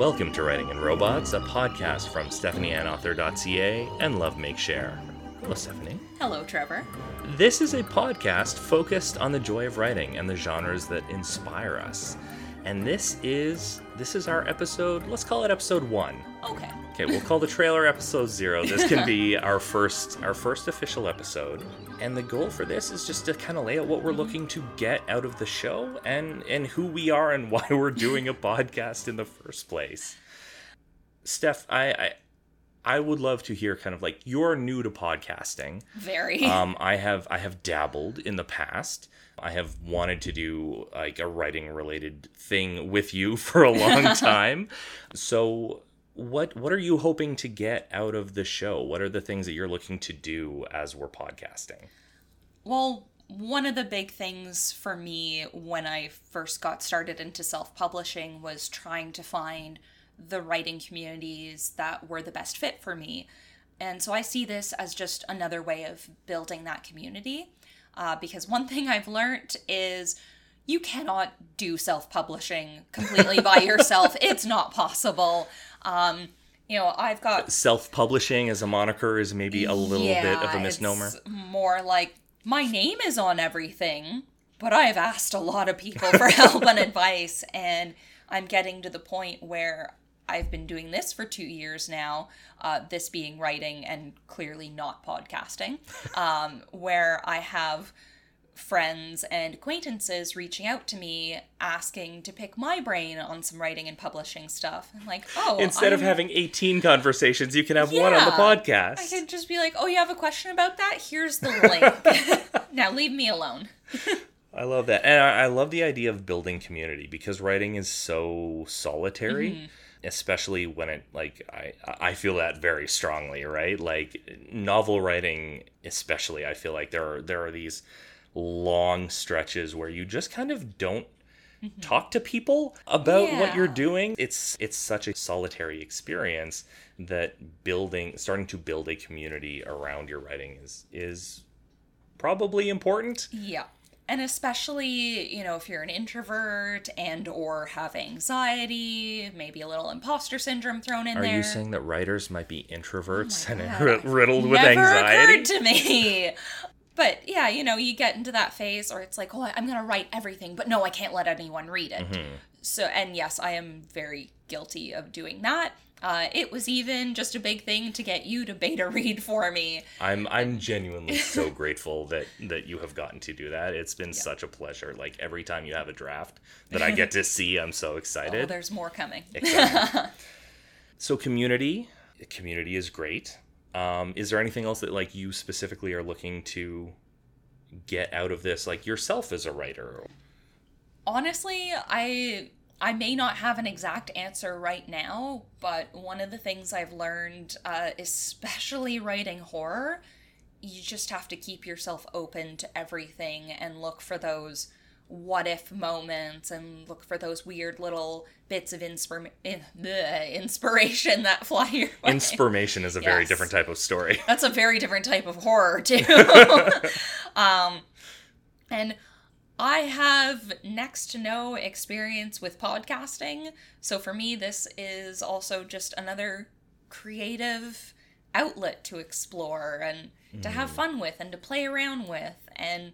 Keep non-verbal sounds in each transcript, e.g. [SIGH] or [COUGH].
Welcome to Writing and Robots, a podcast from StephanieAnnAuthor.ca and Love Make Share. Hello, Stephanie. Hello, Trevor. This is a podcast focused on the joy of writing and the genres that inspire us. And this is this is our episode. Let's call it episode one. Okay. Okay, we'll call the trailer episode zero. This can be [LAUGHS] our first our first official episode. And the goal for this is just to kind of lay out what we're looking to get out of the show and and who we are and [LAUGHS] why we're doing a podcast in the first place. Steph, I, I I would love to hear kind of like you're new to podcasting. Very. [LAUGHS] Um, I have I have dabbled in the past. I have wanted to do like a writing related thing with you for a long time. so what what are you hoping to get out of the show? What are the things that you're looking to do as we're podcasting? well, one of the big things for me when I first got started into self publishing was trying to find the writing communities that were the best fit for me. And so I see this as just another way of building that community. Uh, because one [LAUGHS] thing I've learned is you cannot do self publishing completely by [LAUGHS] yourself, it's not possible. Um, you know, I've got Self publishing as a moniker is maybe a little bit of a misnomer. It's more like my name is on everything, but I have asked a lot of people for [LAUGHS] help and advice, and I'm getting to the point where I've been doing this for two years now, uh, this being writing and clearly not podcasting, [LAUGHS] um, where I have friends and acquaintances reaching out to me asking to pick my brain on some writing and publishing stuff. I'm like, oh, Instead of I'm- having 18 conversations, you can have one on the podcast. I could just be like, "Oh, you have a question about that? Here's the link. [LAUGHS] now leave me alone." I love that. And I, I love the idea of building community because writing is so solitary, mm-hmm. especially when it like I I feel that very strongly, right? Like novel writing especially I feel like there are there are these long stretches where you just kind of don't talk to people about what you're doing. It's it's such a solitary experience that building starting to build a community around your writing is is probably important. Yeah. And especially, you know, if you're an introvert and or have anxiety, maybe a little imposter syndrome thrown in Are there. Are you saying that writers might be introverts Oh and [LAUGHS] riddled with Never anxiety? occurred to me. But yeah, you know, you get into that phase or it's like, oh, I'm going to write everything, but no, I can't let anyone read it. Mm-hmm. So, and yes, I am very guilty of doing that. Uh, it was even just a big thing to get you to beta read for me. I'm [LAUGHS] I'm genuinely so [LAUGHS] grateful that that you have gotten to do that. It's been such a pleasure. Like every time you have a draft [LAUGHS] that I get to see, I'm so excited. Oh, there's more coming. Excited. so community, community is great. Um, is there anything else that like you specifically are looking to get out of this, like yourself as a writer? Honestly, I I may not have an exact answer right now, but one of the things I've learned, uh, especially writing horror, you just have to keep yourself open to everything and look for those what if moments and look for those weird little bits of inspir- in- bleh, inspiration that [LAUGHS] fly your way. Inspiration is a very different type of story. [LAUGHS] That's a very different type of horror too. [LAUGHS] um, and I have next to no experience with podcasting, so for me, this is also just another creative outlet to explore and to have fun with and to play around with. And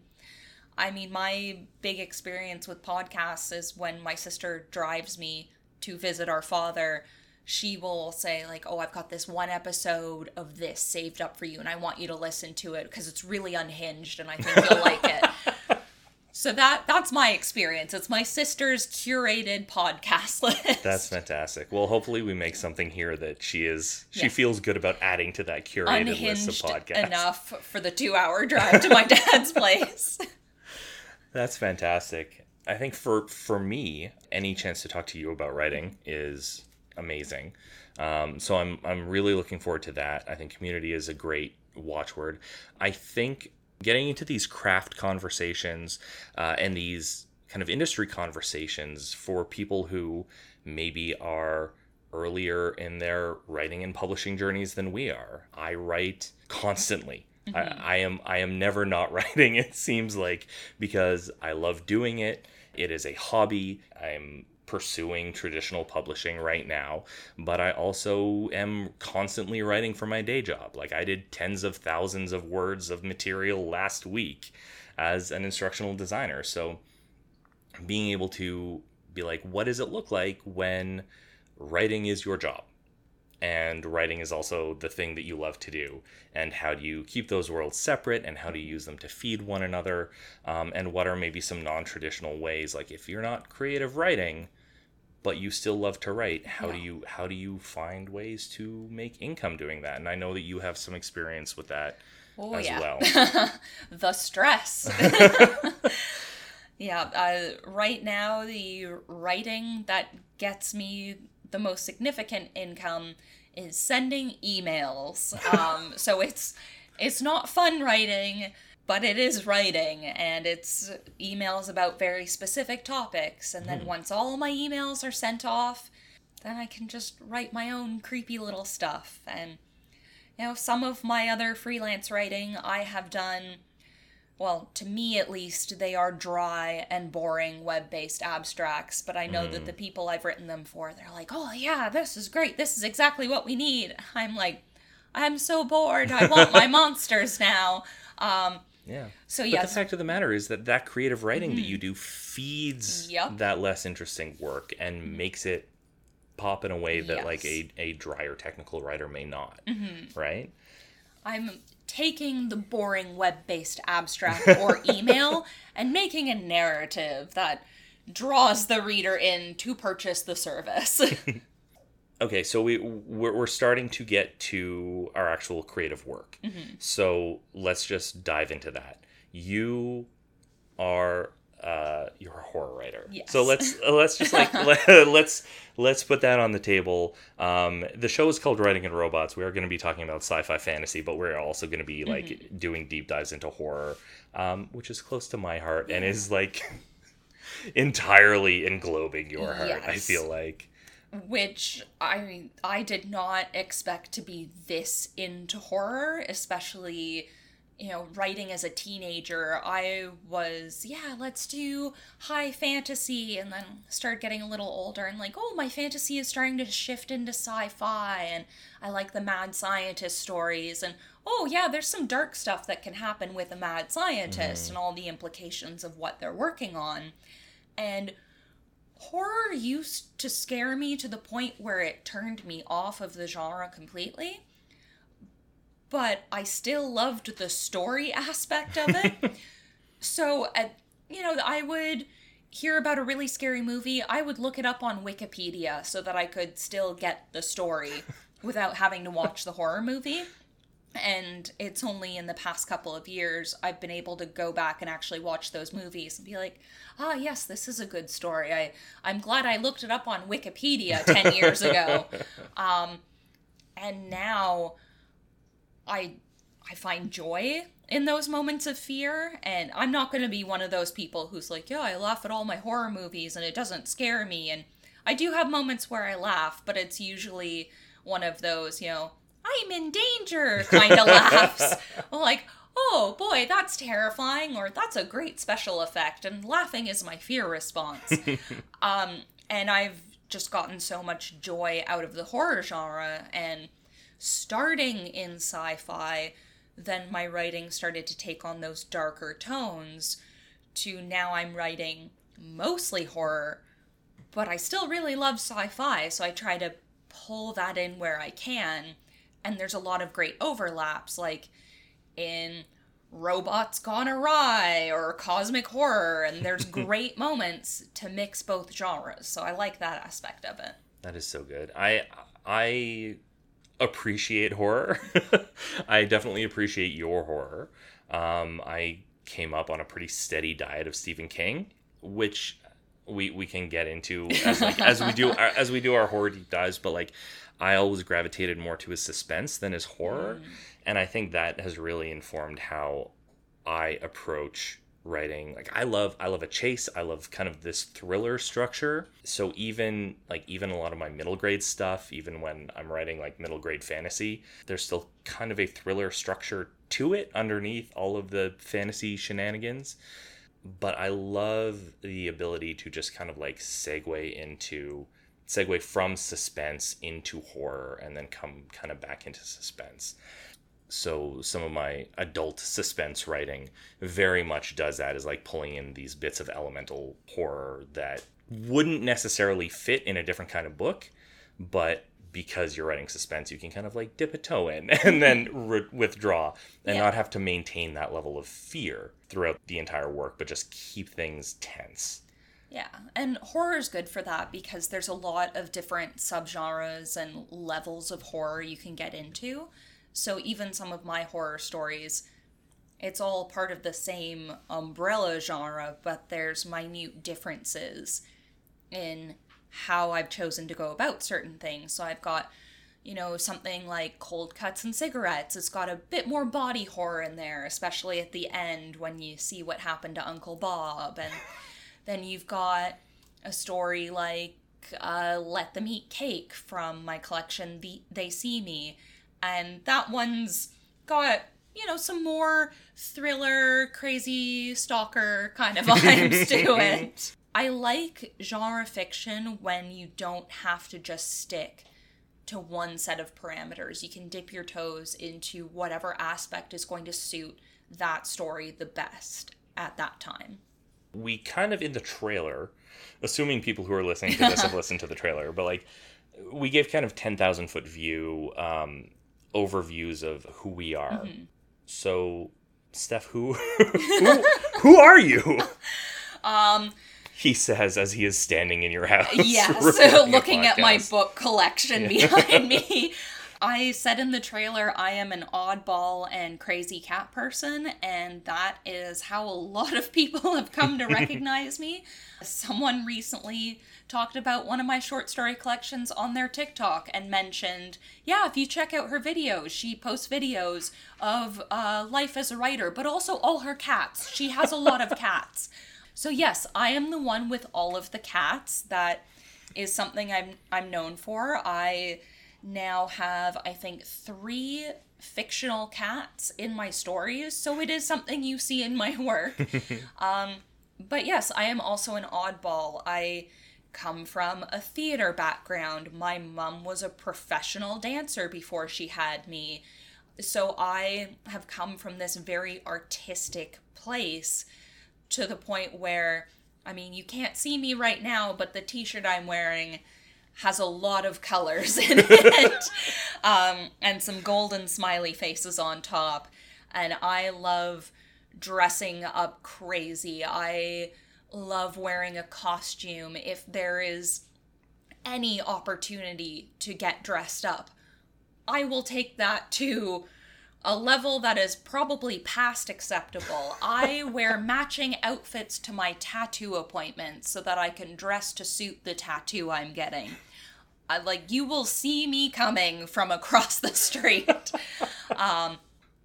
I mean, my big experience with podcasts is when my sister drives me to visit our father. She will say, like, oh, I've got this one episode of this saved up for you, and I want you to listen to it because it's really unhinged and I think you'll like it. [LAUGHS] So that that's my experience. It's my sister's curated podcast [LAUGHS] list. That's fantastic. Well, hopefully we make something here that she is she Yes. feels good about adding to that curated list of podcasts. enough for the two hour drive to my [LAUGHS] dad's place. That's fantastic. I think for for me, any chance to talk to you about writing is amazing. Um, so I'm I'm really looking forward to that. I think community is a great watchword. I think getting into these craft conversations uh, and these kind of industry conversations for people who maybe are earlier in their writing and publishing journeys than we are. I write constantly. I, mm-hmm. I am I am never not [LAUGHS] writing. It seems like because I love doing it. It is a hobby. I'm pursuing traditional publishing right now, but I also am constantly writing for my day job. Like I did tens of thousands of words of material last week as an instructional designer. So being able to be like, what does it look like when writing is your job? And writing is also the thing that you love to do. And how do you keep those worlds separate and how do you use them to feed one another? Um, and what are maybe some non-traditional ways like if you're not creative writing but you still love to write how yeah. do you how do you find ways to make income doing that? And i know that you have some experience with that oh, as yeah. well. [LAUGHS] The stress. [LAUGHS] [LAUGHS] Yeah uh, right now the writing that gets me the most significant income is sending emails. Um, [LAUGHS] so it's it's not fun writing, but it is writing, and it's emails about very specific topics. And then mm. once all my emails are sent off, then I can just write my own creepy little stuff. And you know, some of my other freelance writing I have done well, to me at least, they are dry and boring web based abstracts, but I know mm. that the people I've written them for, they're like, oh, yeah, this is great. This is exactly what we need. I'm like, I'm so bored. I want my [LAUGHS] monsters now. Um, yeah. So yeah. But the fact of the matter is that that creative writing mm-hmm. that you do feeds yep. that less interesting work and mm-hmm. makes it pop in a way that yes. like a, a drier technical writer may not. Mm-hmm. Right. I'm taking the boring web based abstract [LAUGHS] or email and making a narrative that draws the reader in to purchase the service. [LAUGHS] okay, so we we're, we're, starting to get to our actual creative work. Mm-hmm. So let's just dive into that. You are uh, you're a horror writer. Yes. So let's let's just like let, [LAUGHS] [LAUGHS] let's let's put that on the table. Um, the show is called Writing and Robots. We are going to be talking about sci-fi fantasy, but we're also going to be like mm-hmm. doing deep dives into horror, um, which is close to my heart yeah. and is like [LAUGHS] entirely englobing your heart. Yes. I feel like. Which I mean, I did not expect to be this into horror, especially you know, writing as a teenager, I was, yeah, let's do high fantasy, and then started getting a little older and like, oh, my fantasy is starting to shift into sci fi, and I like the mad scientist stories, and oh, yeah, there's some dark stuff that can happen with a mad scientist mm. and all the implications of what they're working on. And horror used to scare me to the point where it turned me off of the genre completely but I still loved the story aspect of it. [LAUGHS] so, uh, you know, I would hear about a really scary movie, I would look it up on Wikipedia so that I could still get the story [LAUGHS] without having to watch the horror movie. And it's only in the past couple of years I've been able to go back and actually watch those movies and be like, ah, yes, this is a good story. I, I'm glad I looked it up on Wikipedia 10 years ago. [LAUGHS] Um, and now I I find joy in those moments of fear and I'm not going to be one of those people who's like, "Yeah, I laugh at all my horror movies and it doesn't scare me." And I do have moments where I laugh, but it's usually one of those, you know, I'm in danger kind of laughs. like, oh boy, that's terrifying, or that's a great special effect, and laughing is my fear response. [LAUGHS] um, and I've just gotten so much joy out of the horror genre, and starting in sci fi, then my writing started to take on those darker tones, to now I'm writing mostly horror, but I still really love sci fi, so I try to pull that in where I can. And there's a lot of great overlaps, like in Robots Gone Awry or Cosmic Horror, and there's [LAUGHS] great moments to mix both genres. So I like that aspect of it. That is so good. I I appreciate horror. [LAUGHS] I definitely appreciate your horror. Um, I came up on a pretty steady diet of Stephen King, which we we can get into as like as we do [LAUGHS] our, as we do our horror deep dives. But like, I always gravitated more to his suspense than his horror, mm. and I think that has really informed how I approach writing. Like i love i love a chase. I love kind of this thriller structure. So even like even a lot of my middle grade stuff even when i'm writing like middle grade fantasy there's still kind of a thriller structure to it underneath all of the fantasy shenanigans. But I love the ability to just kind of like segue into segue from suspense into horror and then come kind of back into suspense. So some of my adult suspense writing very much does that is like pulling in these bits of elemental horror that wouldn't necessarily fit in a different kind of book, but because you're writing suspense, you can kind of like dip a toe in [LAUGHS] and then [LAUGHS] re- withdraw and Yeah. not have to maintain that level of fear throughout the entire work, but just keep things tense. Yeah, and horror is good for that because there's a lot of different subgenres and levels of horror you can get into. So even some of my horror stories, it's all part of the same umbrella genre, but there's minute differences in how I've chosen to go about certain things. So I've got, you know, something like cold cuts and cigarettes. It's got a bit more body horror in there, especially at the end when you see what happened to Uncle Bob. And then you've got a story like uh, Let Them Eat Cake from my collection, the, They See Me. And that one's got, you know, some more thriller, crazy stalker kind of [LAUGHS] vibes to it. [LAUGHS] I like genre fiction when you don't have to just stick to one set of parameters. You can dip your toes into whatever aspect is going to suit that story the best at that time. we kind of in the trailer, assuming people who are listening to this have [LAUGHS] listened to the trailer, but like we gave kind of ten thousand foot view um, overviews of who we are. So, Steph, who [LAUGHS] who who are you? [LAUGHS] Um, He says as he is standing in your house. [LAUGHS] recording a looking at my book collection behind me. I said in the trailer I am an oddball and crazy cat person, and that is how a lot of people have come to recognize me. Someone recently talked about one of my short story collections on their TikTok and mentioned, yeah, if you check out her videos, she posts videos of uh, life as a writer, but also all her cats. She has a lot of [LAUGHS] cats. So yes, I am the one with all of the cats. That is something I'm I'm known for. I now have I think 3 fictional cats in my stories, so it is something you see in my work. [LAUGHS] um but yes, I am also an oddball. I come from a theater background. My mom was a professional dancer before she had me. So I have come from this very artistic place to the point where I mean, you can't see me right now, but the t-shirt I'm wearing has a lot of colors [LAUGHS] in it. um, and some golden smiley faces on top. And I love dressing up crazy. I love wearing a costume if there is any opportunity to get dressed up. I will take that to a level that is probably past acceptable. I [LAUGHS] wear matching outfits to my tattoo appointments so that I can dress to suit the tattoo I'm getting. I, like you will see me coming from across the street. [LAUGHS] um,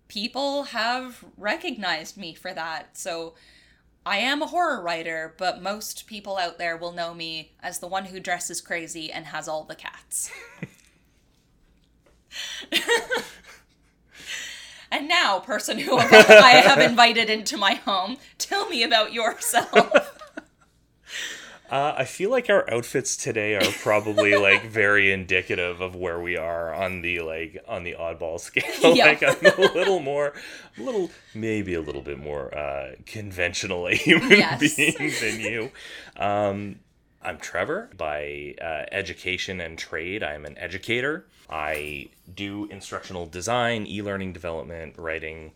people have recognized me for that, so I am a horror writer, but most people out there will know me as the one who dresses crazy and has all the cats. [LAUGHS] and now, person who I have invited into my home, tell me about yourself. Uh, I feel like our outfits today are probably [LAUGHS] like very indicative of where we are on the like on the oddball [LAUGHS] scale. Yeah. like I'm a [LAUGHS] little more, a little maybe a little bit more uh, conventional a human Yes. being than you. Um, I'm Trevor. By uh, education and trade, I'm an educator. I do instructional design, e-learning development, writing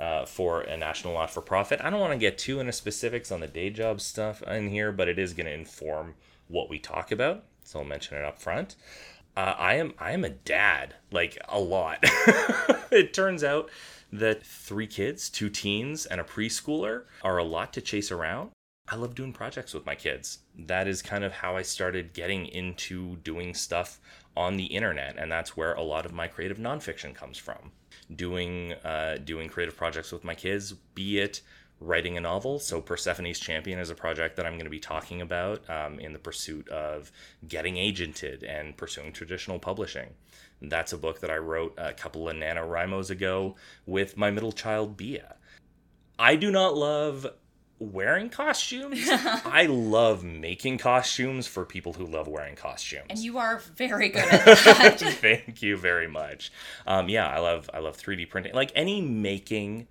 uh, for a national not-for-profit. I don't want to get too into specifics on the day job stuff in here, but it is going to inform what we talk about, so I'll mention it up front. Uh, I am I am a dad, like a lot. [LAUGHS] it turns out that three kids, two teens, and a preschooler are a lot to chase around. I love doing projects with my kids. That is kind of how I started getting into doing stuff on the internet, and that's where a lot of my creative nonfiction comes from. Doing uh, doing creative projects with my kids, be it writing a novel. So Persephone's Champion is a project that I'm going to be talking about um, in the pursuit of getting agented and pursuing traditional publishing. That's a book that I wrote a couple of NaNoWriMos ago with my middle child, Bia. I do not love wearing costumes. [LAUGHS] I love making costumes for people who love wearing costumes. And you are very good [LAUGHS] at that. [LAUGHS] Thank you very much. Um, yeah, I love I love 3D printing. Like any making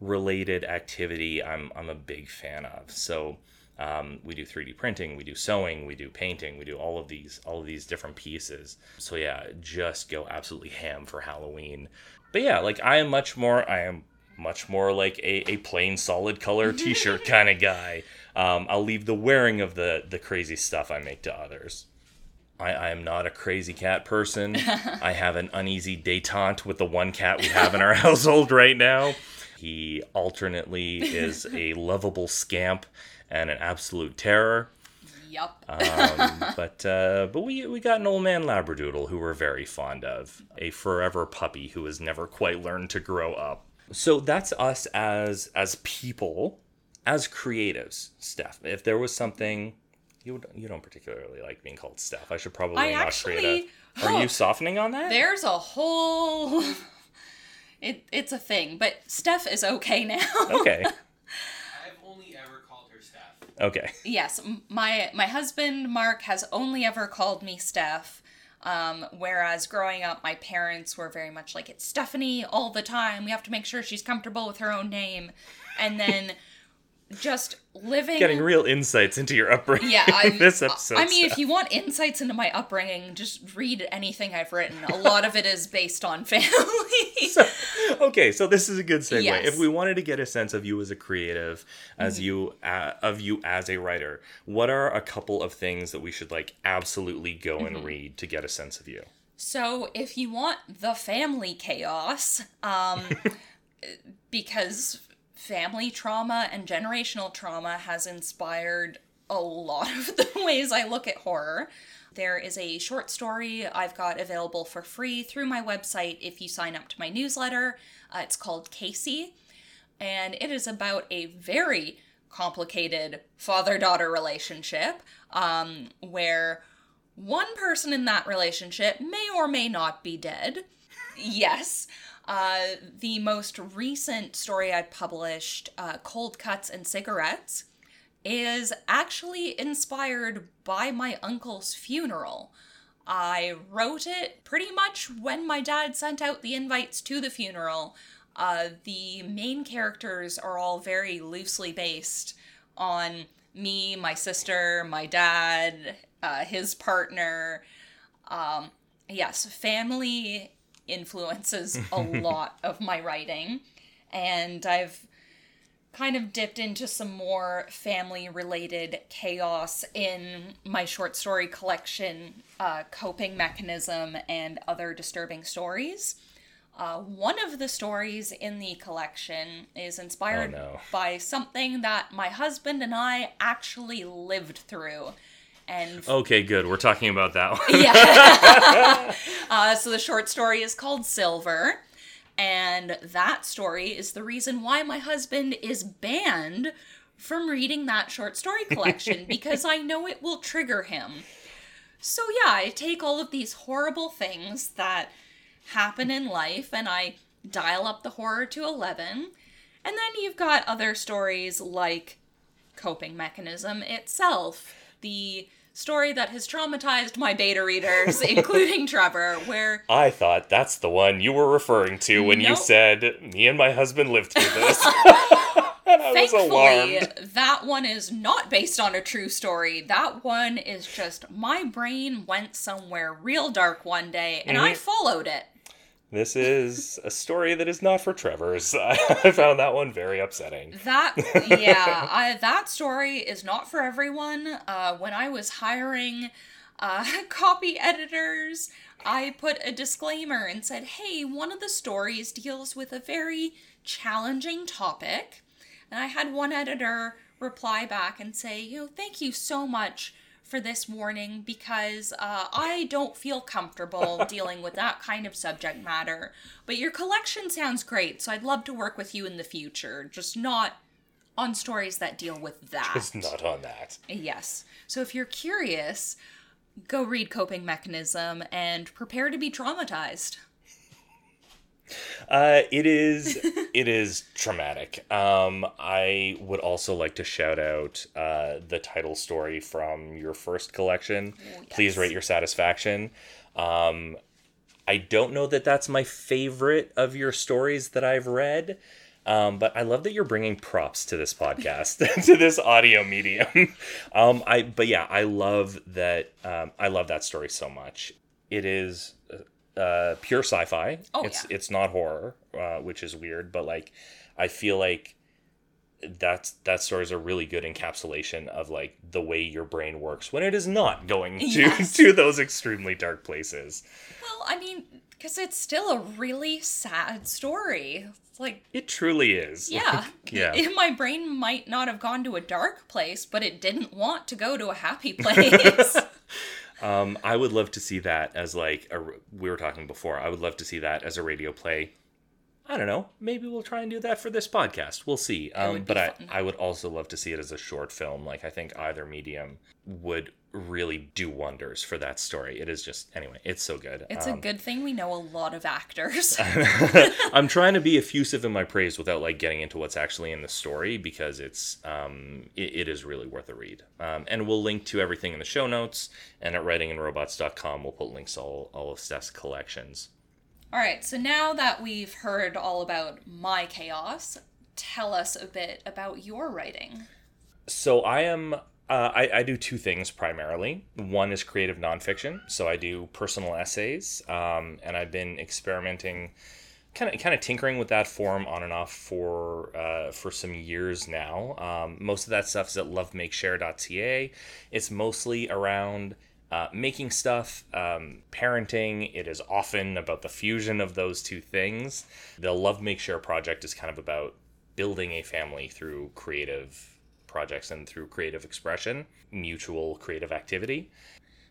related activity, I'm I'm a big fan of. So um, we do 3D printing, we do sewing, we do painting, we do all of these all of these different pieces. So yeah, just go absolutely ham for Halloween. But yeah, like I am much more I am much more like a, a plain solid color [LAUGHS] t-shirt kind of guy. Um, I'll leave the wearing of the the crazy stuff I make to others. I, I am not a crazy cat person. [LAUGHS] I have an uneasy detente with the one cat we have in our [LAUGHS] household right now. He alternately is a lovable scamp and an absolute terror. Yup. Um, but uh, but we we got an old man labradoodle who we're very fond of, a forever puppy who has never quite learned to grow up. So that's us as as people, as creatives, Steph. If there was something you would, you don't particularly like being called Steph, I should probably I not actually- create a. Are you softening on that? There's a whole. It, it's a thing, but Steph is okay now. Okay. [LAUGHS] I've only ever called her Steph. Okay. yes, my my husband Mark has only ever called me Steph. Um, whereas growing up, my parents were very much like it's Stephanie all the time. We have to make sure she's comfortable with her own name, and then [LAUGHS] just living Getting real insights into your upbringing. Yeah, [LAUGHS] I, this episode. I mean, Steph. if you want insights into my upbringing, just read anything I've written. A lot of it is based on [LAUGHS] family. okay, so this is a good segue. Yes. If we wanted to get a sense of you as a creative, as Mm-hmm. you uh, of you as a writer, what are a couple of things that we should like absolutely go Mm-hmm. and read to get a sense of you? so, if you want the family chaos, um, [LAUGHS] because family trauma and generational trauma has inspired a lot of the [LAUGHS] ways I look at horror. There is a short story I've got available for free through my website if you sign up to my newsletter. Uh, it's called Casey, and it is about a very complicated father daughter relationship um, where one person in that relationship may or may not be dead. Yes. Uh, the most recent story I published, uh, Cold Cuts and Cigarettes, is actually inspired by my uncle's funeral. I wrote it pretty much when my dad sent out the invites to the funeral. Uh, the main characters are all very loosely based on me, my sister, my dad, uh, his partner. Um, yes, family influences [LAUGHS] a lot of my writing, and I've kind of dipped into some more family related chaos in my short story collection, uh, Coping Mechanism and Other Disturbing Stories. Uh, one of the stories in the collection is inspired Oh, no. by something that my husband and I actually lived through. And [LAUGHS] Okay, good. We're talking about that one. yeah. [LAUGHS] uh, so the short story is called Silver. And that story is the reason why my husband is banned from reading that short story collection [LAUGHS] because I know it will trigger him. So, yeah, I take all of these horrible things that happen in life and I dial up the horror to 11. And then you've got other stories like Coping Mechanism itself, the story that has traumatized my beta readers, [LAUGHS] including Trevor, where I thought that's the one you were referring to when you said me and my husband lived through [LAUGHS] this. [LAUGHS] and I was thankfully that one is not based on a true story. That one is just my brain went somewhere real dark one day and I Mhm. followed it. This is a story that is not for Trevor's. [LAUGHS] I found that one very upsetting. That [LAUGHS] yeah, I, that story is not for everyone. Uh, when I was hiring uh, [LAUGHS] copy editors, I put a disclaimer and said, "Hey, one of the stories deals with a very challenging topic," and I had one editor reply back and say, "You know, thank you so much." For this warning, because uh, I don't feel comfortable [LAUGHS] dealing with that kind of subject matter. But your collection sounds great, so I'd love to work with you in the future. Just not on stories that deal with that. It's not on that. Yes. So if you're curious, go read Coping Mechanism and prepare to be traumatized. [LAUGHS] Uh, it is [LAUGHS] it is traumatic. Um, I would also like to shout out uh, the title story from your first collection. Oh, Please rate your satisfaction. Um, I don't know that that's my favorite of your stories that I've read. Um, but I love that you're bringing props to this podcast, [LAUGHS] to this audio medium. [LAUGHS] um, I, but yeah, I love that. Um, I love that story so much. It is uh, pure sci-fi. Oh, it's yeah. it's not horror, uh, which is weird. But like, I feel like that's that story is a really good encapsulation of like the way your brain works when it is not going to [LAUGHS] Yes. to those extremely dark places. Well, I mean, because it's still a really sad story. Like, It truly is. [LAUGHS] yeah. Yeah. If [LAUGHS] my brain might not have gone to a dark place, but it didn't want to go to a happy place. Um, I would love to see that as like a, we were talking before. I would love to see that as a radio play. I don't know. Maybe we'll try and do that for this podcast. We'll see. Um, but I. I would also love to see it as a short film. Like I think either medium would really do wonders for that story. It is just anyway. It's so good. it's Um, a good thing we know a lot of actors. [LAUGHS] [LAUGHS] I'm trying to be effusive in my praise without like getting into what's actually in the story because it's um it, it is really worth a read. Um, and we'll link to everything in the show notes and at writingandrobots.com we'll put links to all, all of Steph's collections. All right, so now that we've heard all about my chaos, tell us a bit about your writing. So I am. Uh, I, I do two things primarily. One is creative nonfiction. So I do personal essays, um, and I've been experimenting, kind of kind of tinkering with that form on and off for uh, for some years now. Um, most of that stuff is at lovemakeshare.ca. It's mostly around uh, making stuff, um, parenting. It is often about the fusion of those two things. The Love Make Share project is kind of about building a family through creative projects and through creative expression, mutual creative activity.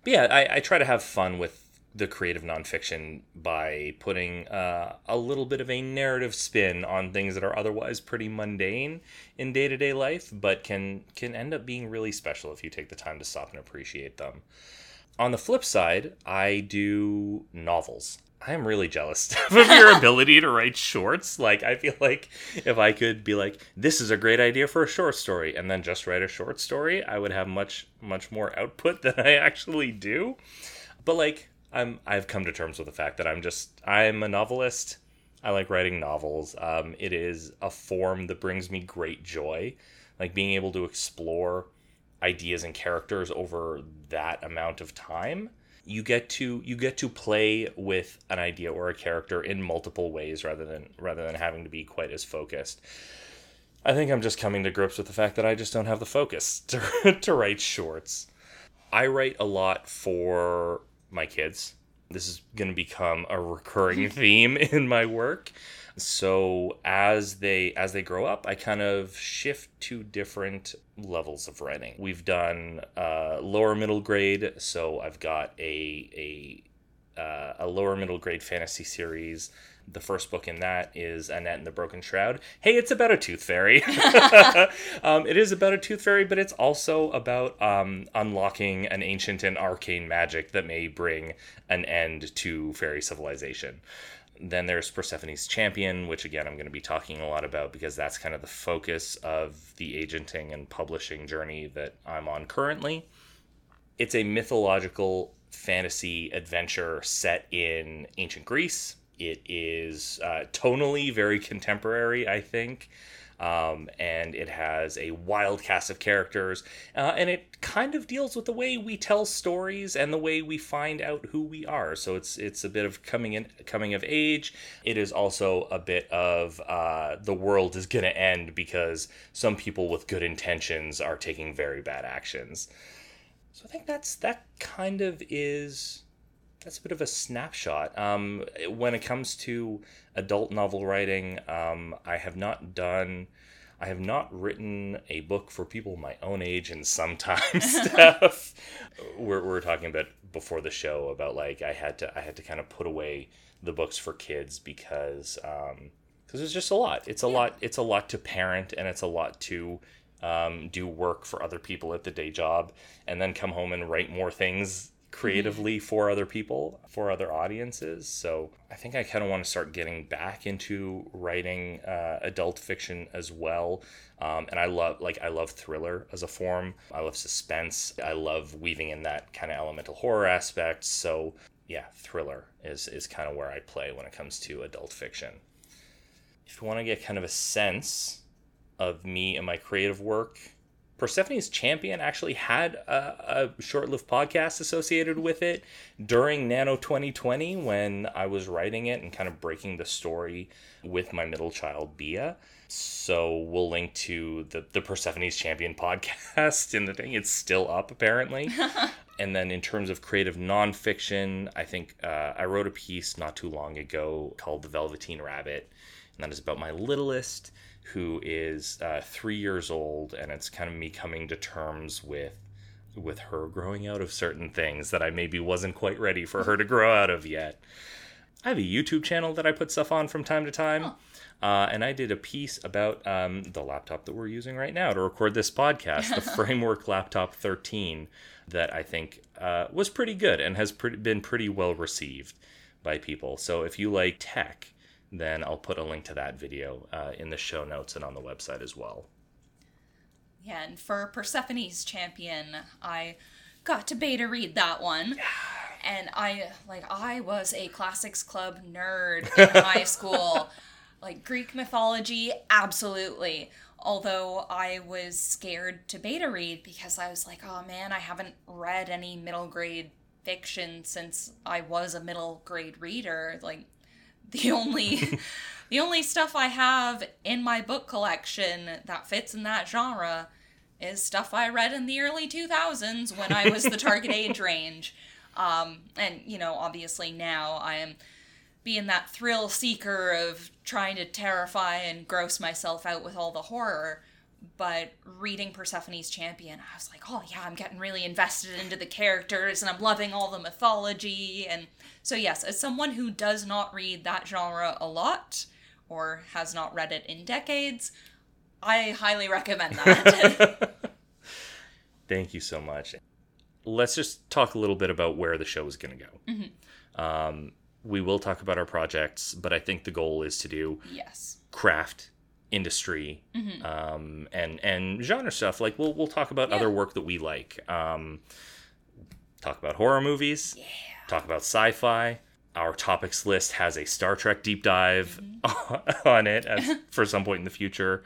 But yeah, I, I try to have fun with the creative nonfiction by putting uh, a little bit of a narrative spin on things that are otherwise pretty mundane in day to day life, but can can end up being really special if you take the time to stop and appreciate them. On the flip side, I do novels. I am really jealous [LAUGHS] of your [LAUGHS] ability to write shorts. Like, I feel like if I could be like, this is a great idea for a short story, and then just write a short story, I would have much, much more output [LAUGHS] than I actually do. But like, I'm, I've come to terms with the fact that I'm just, I'm a novelist. I like writing novels. Um, it is a form that brings me great joy. Like being able to explore ideas and characters over that amount of time you get to you get to play with an idea or a character in multiple ways rather than rather than having to be quite as focused. I think i'm just coming to grips with the fact that i just don't have the focus [LAUGHS] to, to write shorts. I write a lot for my kids. This is going to become a recurring [LAUGHS] theme in my work. So as they as they grow up i kind of shift to different levels of writing we've done uh, lower middle grade so i've got a a uh, a lower middle grade fantasy series the first book in that is Annette and the Broken Shroud. Hey, it's about a tooth fairy. [LAUGHS] um, it is about a tooth fairy, but it's also about um, unlocking an ancient and arcane magic that may bring an end to fairy civilization. Then there's Persephone's Champion, which again I'm going to be talking a lot about because that's kind of the focus of the agenting and publishing journey that I'm on currently. It's a mythological fantasy adventure set in ancient Greece. It is uh, tonally very contemporary, I think. Um, and it has a wild cast of characters, uh, and it kind of deals with the way we tell stories and the way we find out who we are. So it's it's a bit of coming in coming of age. It is also a bit of uh, the world is gonna end because some people with good intentions are taking very bad actions. So I think that's that kind of is that's a bit of a snapshot. Um, when it comes to adult novel writing, um, I have not done. I have not written a book for people my own age in some time [LAUGHS] Steph. We're, we're talking about before the show about like I had to I had to kind of put away the books for kids because um, because it's just a lot. It's a lot. It's a lot to parent and it's a lot to um, do work for other people at the day job and then come home and write more things creatively for other people, for other audiences. So I think I kind of want to start getting back into writing uh, adult fiction as well. Um, and I love like I love thriller as a form. I love suspense. I love weaving in that kind of elemental horror aspect. So yeah, thriller is is kind of where I play when it comes to adult fiction. If you want to get kind of a sense of me and my creative work, Persephone's Champion actually had a, a short lived podcast associated with it during NaNo 2020 when I was writing it and kind of breaking the story with my middle child, Bia. So we'll link to the, the Persephone's Champion [LAUGHS] podcast in the thing. It's still up, apparently. [LAUGHS] and then in terms of creative nonfiction, I think uh, I wrote a piece not too long ago called The Velveteen Rabbit, and that is about my littlest who is uh, three years old, and it's kind of me coming to terms with with her growing out of certain things that I maybe wasn't quite ready for her to grow out of yet. I have a YouTube channel that I put stuff on from time to time. Uh, and I did a piece about um, the laptop that we're using right now to record this podcast, the [LAUGHS] Framework Laptop 13, that I think uh, was pretty good and has pre- been pretty well received by people. So if you like tech, then I'll put a link to that video uh, in the show notes and on the website as well. Yeah, and for Persephone's Champion, I got to beta read that one. And I like I was a classics club nerd [LAUGHS] in high school. Like Greek mythology, absolutely. Although I was scared to beta read because I was like, oh man, I haven't read any middle grade fiction since I was a middle grade reader. Like the only [LAUGHS] the only stuff I have in my book collection that fits in that genre is stuff I read in the early 2000s when I was the target [LAUGHS] age range. Um, and you know, obviously now I am being that thrill seeker of trying to terrify and gross myself out with all the horror. But reading Persephone's Champion, I was like, oh yeah, I'm getting really invested into the characters and I'm loving all the mythology. And so, yes, as someone who does not read that genre a lot or has not read it in decades, I highly recommend that. [LAUGHS] Thank you so much. Let's just talk a little bit about where the show is going to go. Um, we will talk about our projects, but I think the goal is to do yes. craft industry um, and and genre stuff. Like we'll we'll talk about other work that we like. Um, talk about horror movies. Yeah. Talk about sci-fi. Our topics list has a Star Trek deep dive [LAUGHS] on it as, [LAUGHS] for some point in the future.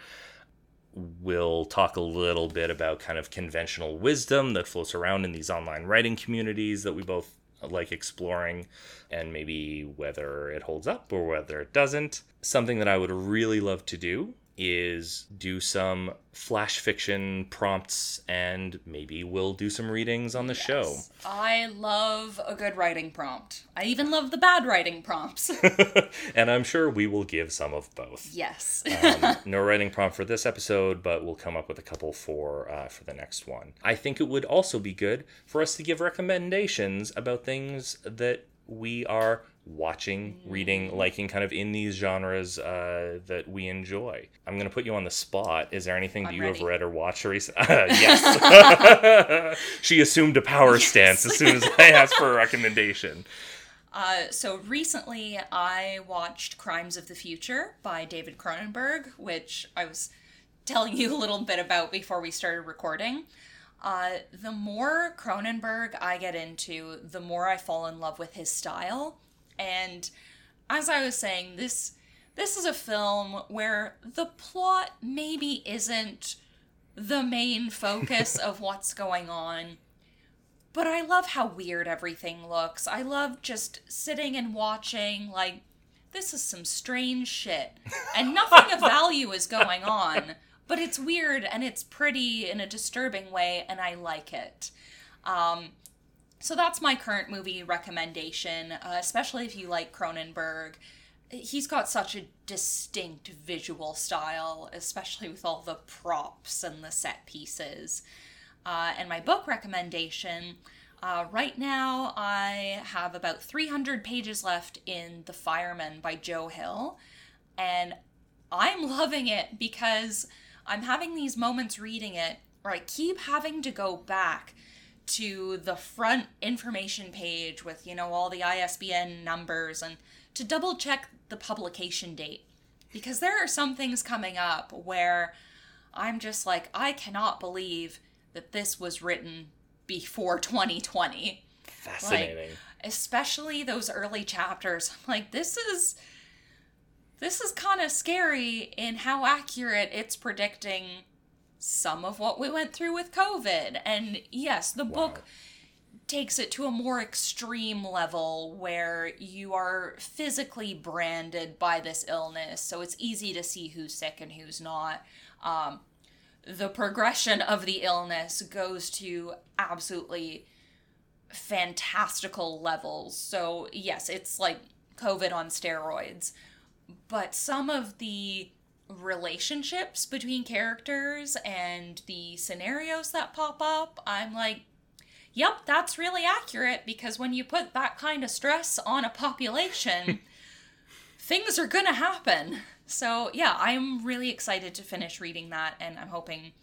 We'll talk a little bit about kind of conventional wisdom that floats around in these online writing communities that we both like exploring and maybe whether it holds up or whether it doesn't. Something that I would really love to do is do some flash fiction prompts and maybe we'll do some readings on the show. I love a good writing prompt. I even love the bad writing prompts. [LAUGHS] [LAUGHS] and I'm sure we will give some of both. yes. um, [LAUGHS] no writing prompt for this episode, but we'll come up with a couple for uh, for the next one. I think it would also be good for us to give recommendations about things that we are watching, reading, liking, kind of in these genres uh, that we enjoy. I'm going to put you on the spot. Is there anything that I'm you ready. have read or watched recently? [LAUGHS] [LAUGHS] yes. [LAUGHS] she assumed a power stance as soon as I asked for a recommendation. Uh, so recently, I watched Crimes of the Future by David Cronenberg, which I was telling you a little bit about before we started recording. Uh, the more Cronenberg I get into, the more I fall in love with his style. And as I was saying, this this is a film where the plot maybe isn't the main [LAUGHS] focus of what's going on. But I love how weird everything looks. I love just sitting and watching, like, this is some strange shit. And nothing of value is going on, but it's weird and it's pretty in a disturbing way, and I like it. Um, so that's my current movie recommendation, uh, especially if you like Cronenberg. He's got such a distinct visual style, especially with all the props and the set pieces. Uh, and my book recommendation uh, right now, I have about 300 pages left in The Fireman by Joe Hill. And I'm [LAUGHS] loving it because I'm having these moments reading it where I keep having to go back to the front information page with, you know, all the ISBN numbers and to double check the publication date. Because there are some things coming up where I'm just like, I cannot believe that this was written before [LAUGHS] 2020. Fascinating. Especially those early chapters. I'm like, this is this is kind of scary in how accurate it's predicting some of what we went through with COVID. And yes, the book takes it to a more extreme level where you are physically branded by this illness, so it's easy to see who's sick and who's not. Um, the progression of the illness goes to absolutely fantastical levels. So, yes, it's like COVID on steroids. But some of the relationships between characters and the scenarios that pop up, I'm like, yep, that's really accurate because when you put that kind of stress on a population, [LAUGHS] things are gonna happen. So, yeah, I'm really excited to finish reading that, and I'm hoping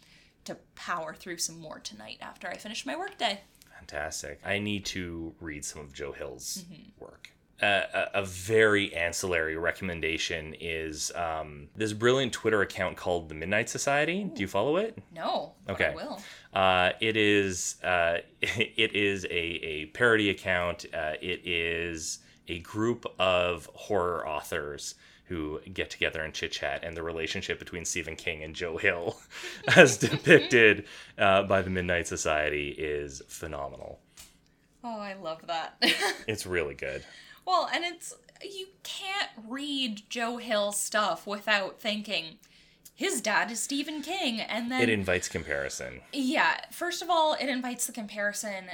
to power through some more tonight after I finish my workday. Fantastic. I need to read some of Joe Hill's Mm-hmm. work. A, a very ancillary recommendation is um, this brilliant Twitter account called the Midnight Society. Do you follow it? No, Okay. I will. Uh, it is uh, [LAUGHS] it is a, a parody account. Uh, it is a group of horror authors who get together and chit chat, and the relationship between Stephen King and Joe Hill, [LAUGHS] as [LAUGHS] depicted uh, by the Midnight Society, is phenomenal. Oh, I love that. It's really good. Well, and it's you can't read Joe Hill stuff without thinking his dad is Stephen King, and then It invites comparison. Yeah, first of all, it invites the comparison.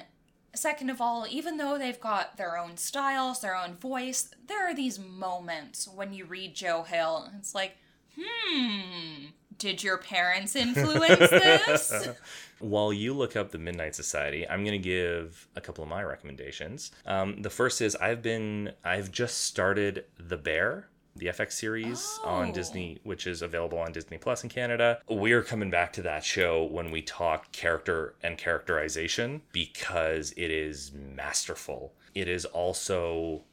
Second of all, even though they've got their own styles, their own voice, there are these moments when you read Joe Hill, and it's like, hmm, did your parents influence this? [LAUGHS] While you look up the Midnight Society, I'm going to give a couple of my recommendations. Um, the first is I've been I've just started The Bear, the FX series on Oh. Disney, which is available on Disney Plus in Canada. We're coming back to that show when we talk character and characterization because it is masterful. It is also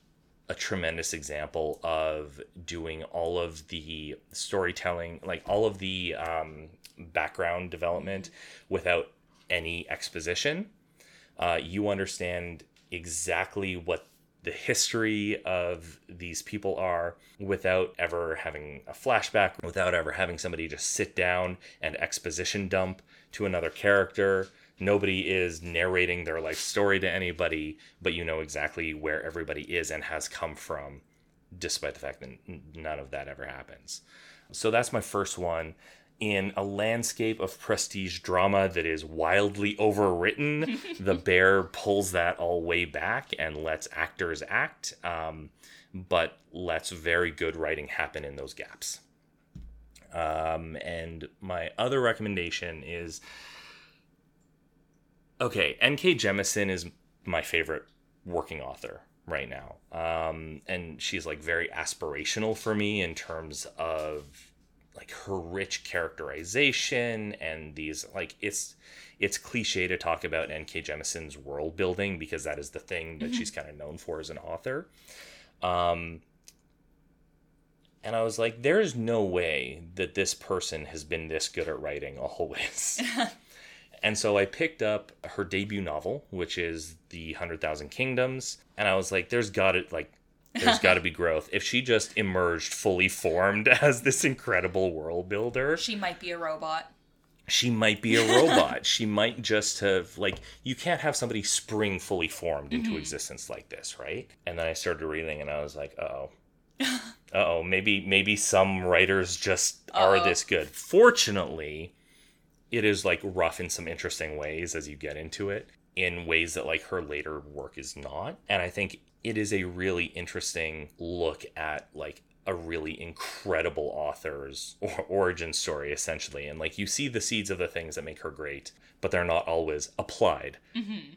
a tremendous example of doing all of the storytelling, like all of the um, background development without any exposition. Uh, you understand exactly what the history of these people are without ever having a flashback, without ever having somebody just sit down and exposition dump to another character. Nobody is narrating their life story to anybody, but you know exactly where everybody is and has come from, despite the fact that none of that ever happens. So that's my first one. In a landscape of prestige drama that is wildly overwritten, [LAUGHS] The Bear pulls that all way back and lets actors act, um, but lets very good writing happen in those gaps. Um, and my other recommendation is okay, N.K. Jemisin is my favorite working author right now. Um, and she's like very aspirational for me in terms of like her rich characterization and these like it's it's cliche to talk about N.K. Jemisin's world building because that is the thing that she's kind of known for as an author. Um, and I was like, there's no way that this person has been this good at writing always. [LAUGHS] and so I picked up her debut novel, which is The Hundred Thousand Kingdoms, and I was like, there's got to like there's got to be [LAUGHS] growth. If she just emerged fully formed [LAUGHS] as this incredible world builder, she might be a robot. she might be a robot. [LAUGHS] she might just have like you can't have somebody spring fully formed into mm-hmm. existence like this, right? And then I started reading and I was like, oh. oh, maybe maybe some writers just are Uh-oh. this good. Fortunately, it is like rough in some interesting ways as you get into it, in ways that like her later work is not. And I think it is a really interesting look at like a really incredible author's or origin story essentially. And like you see the seeds of the things that make her great but they're not always applied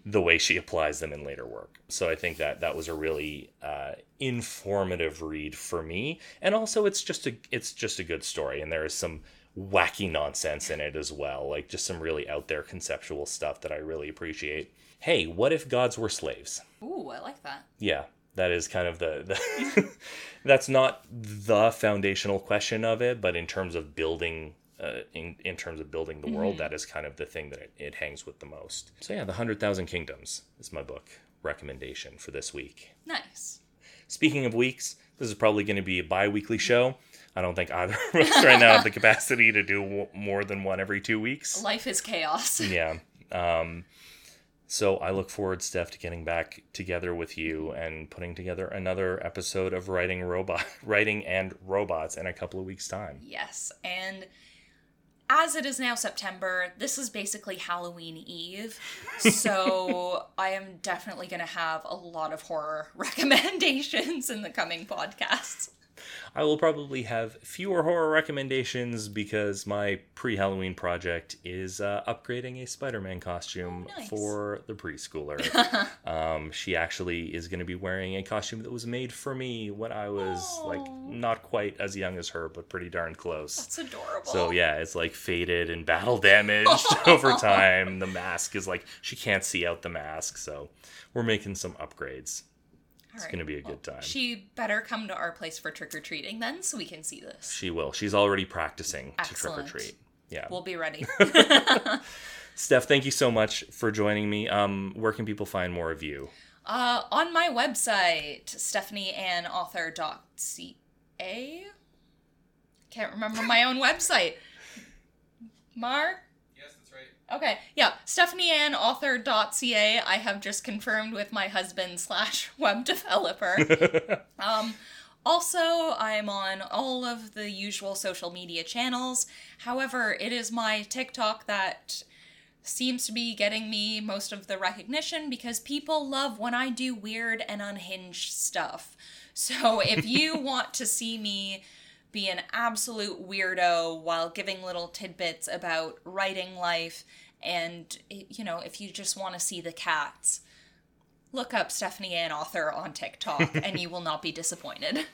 the way she applies them in later work. So i think that that was a really uh, informative read for me. And also it's just a it's just a good story and there is some wacky nonsense in it as well. Like just some really out there conceptual stuff that I really appreciate. Hey, what if gods were slaves? Ooh, I like that. Yeah, that is kind of the, the [LAUGHS] that's not the foundational question of it, but in terms of building uh, in, in terms of building the world, that is kind of the thing that it, it hangs with the most. So yeah, the Hundred Thousand Kingdoms is my book recommendation for this week. Nice. Speaking of weeks, this is probably going to be a bi-weekly show. I don't think either of us right now have the capacity to do w- more than one every two weeks. Life is chaos. [LAUGHS] Yeah. Um, so I look forward, Steph, to getting back together with you and putting together another episode of writing robot, [LAUGHS] writing and robots in a couple of weeks' time. Yes, and as it is now September, this is basically Halloween Eve. So [LAUGHS] I am definitely going to have a lot of horror recommendations in the coming podcasts. I will probably have fewer horror recommendations because my pre-Halloween project is uh, upgrading a Spider-Man costume Oh, nice. for the preschooler. [LAUGHS] um, she actually is going to be wearing a costume that was made for me when I was like not quite as young as her, but pretty darn close. That's adorable. So yeah, it's like faded and battle damaged [LAUGHS] over time. The mask is like she can't see out the mask, so we're making some upgrades. It's Alright, gonna be a well, good time. She better come to our place for trick or treating then, so we can see this. She will. She's already practicing to trick or treat. Yeah. We'll be ready. [LAUGHS] [LAUGHS] Steph, thank you so much for joining me. Um, where can people find more of you? uh, on my website, stephanieannauthor.ca. Can't remember my own website. Mar? Yes, Yeah. Stephanie Okay, yeah, stephanieannauthor.ca. I have just confirmed with my husband slash [LAUGHS] web developer. [LAUGHS] um, also, I'm on all of the usual social media channels. However, it is my TikTok that seems to be getting me most of the recognition because people love when I do weird and unhinged stuff. So if you [LAUGHS] want to see me be an absolute weirdo while giving little tidbits about writing life and you know if you just want to see the cats. Look up stephanie ann author on tiktok [LAUGHS] and you will not be disappointed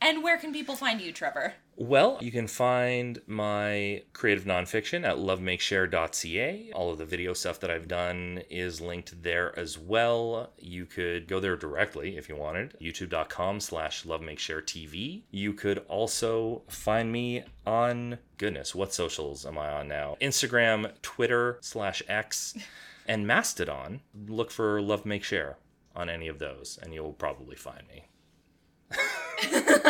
and where can people find you trevor Well, you can find my creative nonfiction at lovemakeshare.ca. All of the video stuff that I've done is linked there as well. You could go there directly if you wanted. YouTube.com slash lovemakesharetv. You could also find me on goodness, what socials am I on now? Instagram, Twitter slash X, and Mastodon. Look for Love Make Share on any of those, and you'll probably find me.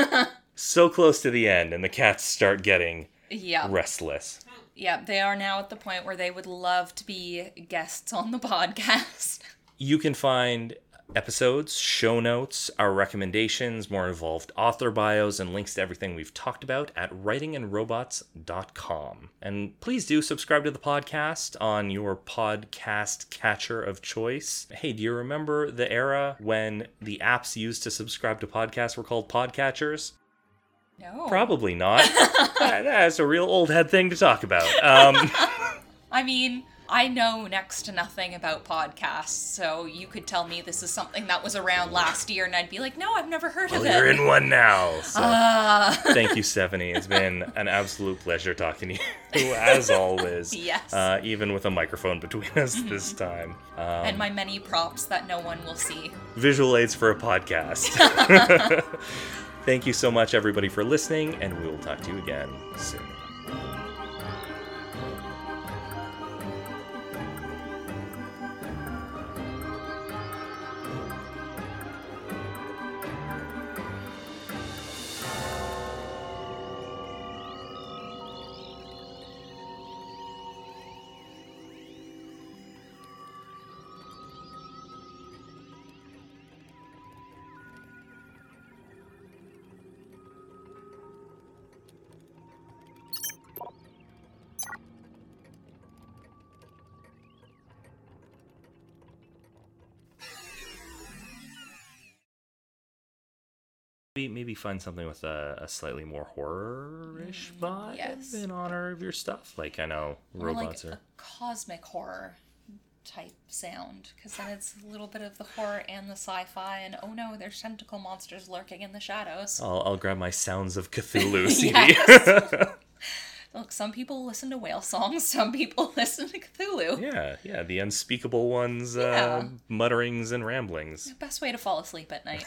[LAUGHS] so close to the end, and the cats start getting yeah restless. yeah they are now at the point where they would love to be guests on the [LAUGHS] podcast You can find episodes, show notes, our recommendations, more involved author bios, and links to everything we've talked about at writingandrobots.com. And please do subscribe to the podcast on your podcast catcher of choice. Hey, do you remember the era when the apps used to subscribe to podcasts were called podcatchers? no Probably not. [LAUGHS] That- That's a real old head thing to talk about. Um, [LAUGHS] I mean, I know next to nothing about podcasts, so you could tell me this is something that was around last year, and I'd be like, no, I've never heard well, of it. you're in one now. So. Ah, Thank you, Stephanie. It's been an absolute pleasure talking to you, [LAUGHS] as always. Yes. Uh, even with a microphone between us this time. Um, and my many props that no one will see. visual aids for a podcast. [LAUGHS] [LAUGHS] Thank you so much, everybody, for listening, and we will talk to you again soon. Maybe, maybe find something with a, a slightly more horror-ish vibe yes. in honor of your stuff. Like I know Or robots like are. a cosmic horror type sound, because then it's a little bit of the horror and the sci-fi, and oh no, there's tentacle monsters lurking in the shadows. I'll, I'll grab my Sounds of Cthulhu [LAUGHS] CD. [LAUGHS] Look, some people listen to whale songs, [LAUGHS] some people listen to Cthulhu. Yeah, yeah, the unspeakable ones, Yeah. uh, mutterings and ramblings. Best way to fall asleep at night.